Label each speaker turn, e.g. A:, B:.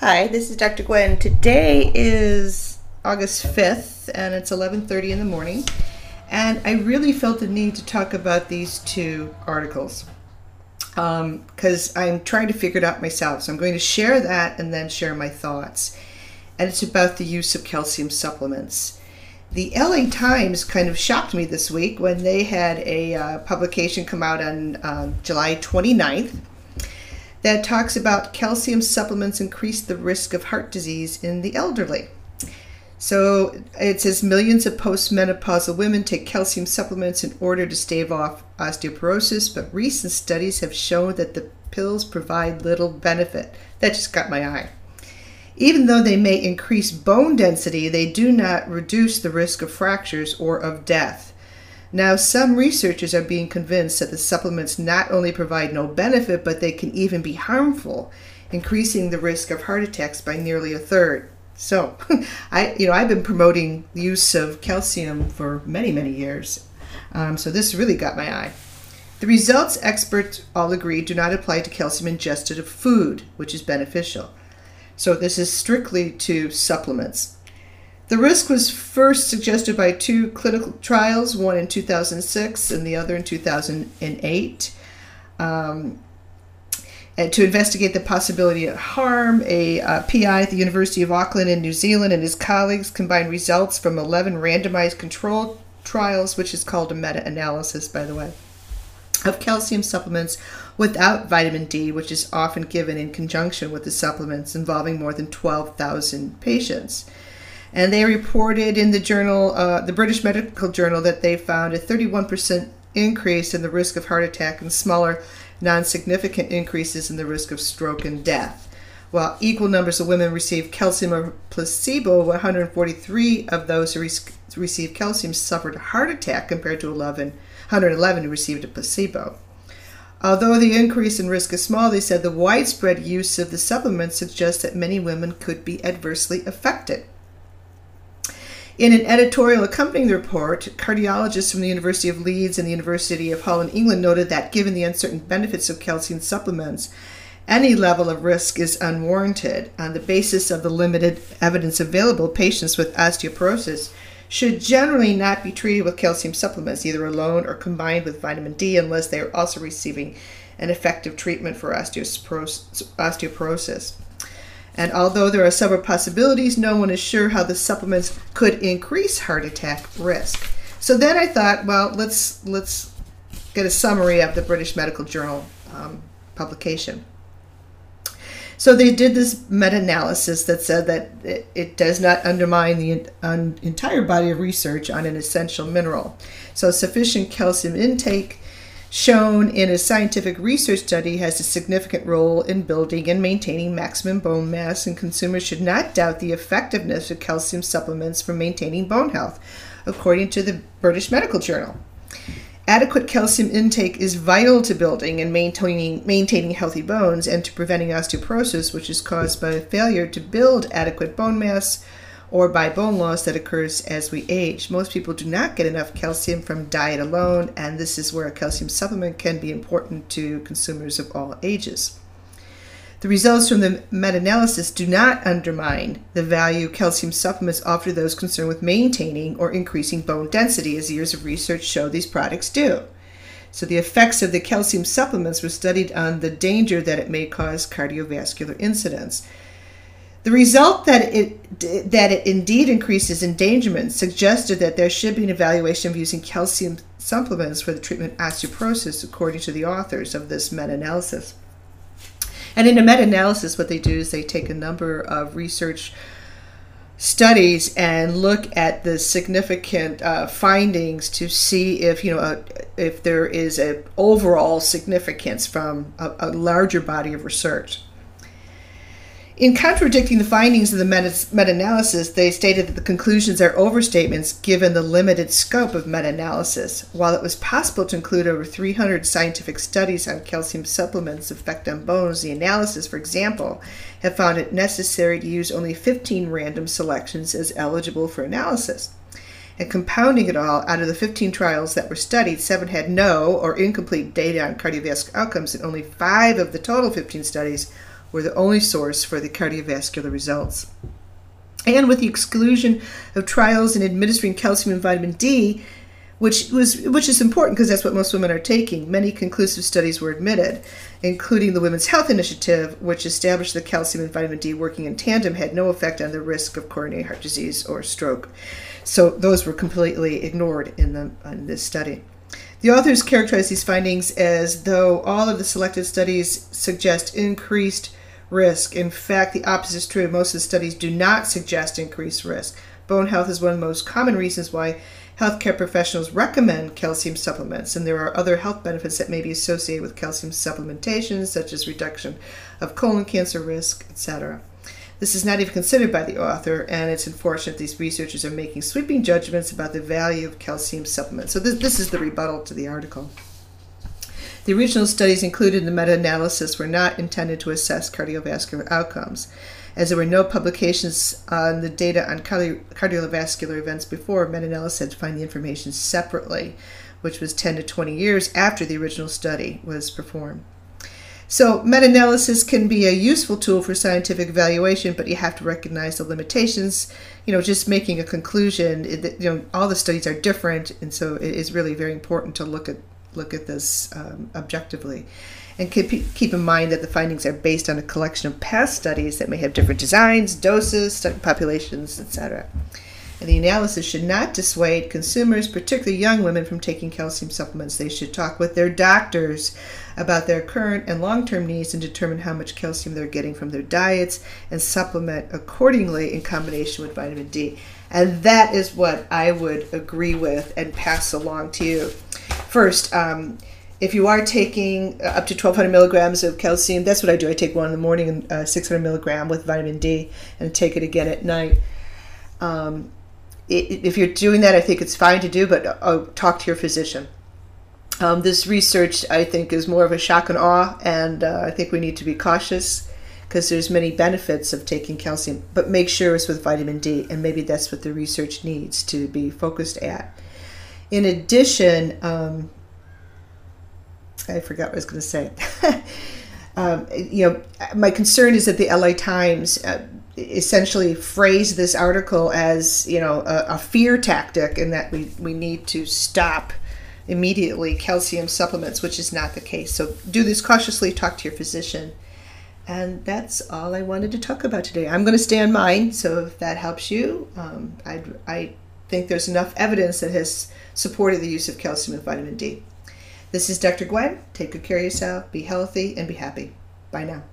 A: Hi, this is Dr. Gwen. Today is August 5th and it's 11:30 in the morning, and I really felt the need to talk about these two articles because um, I'm trying to figure it out myself. So I'm going to share that and then share my thoughts. And it's about the use of calcium supplements. The LA Times kind of shocked me this week when they had a uh, publication come out on uh, July 29th that talks about calcium supplements increase the risk of heart disease in the elderly. So it says millions of postmenopausal women take calcium supplements in order to stave off osteoporosis, but recent studies have shown that the pills provide little benefit. That just got my eye. Even though they may increase bone density, they do not reduce the risk of fractures or of death. Now, some researchers are being convinced that the supplements not only provide no benefit, but they can even be harmful, increasing the risk of heart attacks by nearly a third. So, I, you know, I've been promoting the use of calcium for many, many years. Um, so this really got my eye. The results experts all agree do not apply to calcium ingested of food, which is beneficial. So this is strictly to supplements. The risk was first suggested by two clinical trials, one in 2006 and the other in 2008. Um, and to investigate the possibility of harm, a uh, PI at the University of Auckland in New Zealand and his colleagues combined results from 11 randomized control trials, which is called a meta analysis, by the way, of calcium supplements without vitamin D, which is often given in conjunction with the supplements, involving more than 12,000 patients. And they reported in the journal, uh, the British Medical Journal, that they found a 31% increase in the risk of heart attack and smaller, non significant increases in the risk of stroke and death. While equal numbers of women received calcium or placebo, 143 of those who received calcium suffered a heart attack compared to 11, 111 who received a placebo. Although the increase in risk is small, they said the widespread use of the supplement suggests that many women could be adversely affected. In an editorial accompanying the report, cardiologists from the University of Leeds and the University of Hull in England noted that given the uncertain benefits of calcium supplements, any level of risk is unwarranted. On the basis of the limited evidence available, patients with osteoporosis should generally not be treated with calcium supplements, either alone or combined with vitamin D, unless they are also receiving an effective treatment for osteoporosis. And although there are several possibilities, no one is sure how the supplements could increase heart attack risk. So then I thought, well, let's let's get a summary of the British Medical Journal um, publication. So they did this meta-analysis that said that it, it does not undermine the un, entire body of research on an essential mineral. So sufficient calcium intake shown in a scientific research study has a significant role in building and maintaining maximum bone mass, and consumers should not doubt the effectiveness of calcium supplements for maintaining bone health, according to the British Medical Journal. Adequate calcium intake is vital to building and maintaining, maintaining healthy bones and to preventing osteoporosis, which is caused by failure to build adequate bone mass or by bone loss that occurs as we age. Most people do not get enough calcium from diet alone, and this is where a calcium supplement can be important to consumers of all ages. The results from the meta analysis do not undermine the value calcium supplements offer those concerned with maintaining or increasing bone density, as years of research show these products do. So, the effects of the calcium supplements were studied on the danger that it may cause cardiovascular incidents. The result that it that it indeed increases endangerment suggested that there should be an evaluation of using calcium supplements for the treatment of osteoporosis, according to the authors of this meta-analysis. And in a meta-analysis, what they do is they take a number of research studies and look at the significant uh, findings to see if you know uh, if there is an overall significance from a, a larger body of research. In contradicting the findings of the meta analysis, they stated that the conclusions are overstatements given the limited scope of meta analysis. While it was possible to include over 300 scientific studies on calcium supplements' effect on bones, the analysis, for example, have found it necessary to use only 15 random selections as eligible for analysis. And compounding it all, out of the 15 trials that were studied, seven had no or incomplete data on cardiovascular outcomes, and only five of the total 15 studies were the only source for the cardiovascular results. And with the exclusion of trials in administering calcium and vitamin D, which was which is important because that's what most women are taking. Many conclusive studies were admitted, including the Women's Health Initiative, which established that calcium and vitamin D working in tandem had no effect on the risk of coronary heart disease or stroke. So those were completely ignored in the in this study. The authors characterize these findings as though all of the selected studies suggest increased risk. In fact, the opposite is true. Most of the studies do not suggest increased risk. Bone health is one of the most common reasons why healthcare professionals recommend calcium supplements, and there are other health benefits that may be associated with calcium supplementation, such as reduction of colon cancer risk, etc. This is not even considered by the author, and it's unfortunate these researchers are making sweeping judgments about the value of calcium supplements. So, this, this is the rebuttal to the article. The original studies included in the meta analysis were not intended to assess cardiovascular outcomes as there were no publications on the data on cardi- cardiovascular events before, meta-analysis had to find the information separately, which was 10 to 20 years after the original study was performed. So, meta analysis can be a useful tool for scientific evaluation, but you have to recognize the limitations. You know, just making a conclusion, you know, all the studies are different, and so it is really very important to look at look at this um, objectively. And keep, keep in mind that the findings are based on a collection of past studies that may have different designs, doses, populations, etc. And the analysis should not dissuade consumers, particularly young women, from taking calcium supplements. They should talk with their doctors about their current and long term needs and determine how much calcium they're getting from their diets and supplement accordingly in combination with vitamin D. And that is what I would agree with and pass along to you. First, um, if you are taking uh, up to 1200 milligrams of calcium, that's what I do. I take one in the morning and uh, 600 milligram with vitamin D and take it again at night. Um, it, if you're doing that, I think it's fine to do, but uh, talk to your physician. Um, this research, I think, is more of a shock and awe, and uh, I think we need to be cautious because there's many benefits of taking calcium, but make sure it's with vitamin D, and maybe that's what the research needs to be focused at. In addition, um, I forgot what I was going to say. um, you know, my concern is that the LA Times uh, essentially phrased this article as you know a, a, fear tactic, and that we we need to stop immediately calcium supplements, which is not the case. So do this cautiously. Talk to your physician. And that's all I wanted to talk about today. I'm going to stay on mine, so if that helps you, um, i I think there's enough evidence that has supported the use of calcium and vitamin D. This is Dr. Gwen. Take good care of yourself, be healthy, and be happy. Bye now.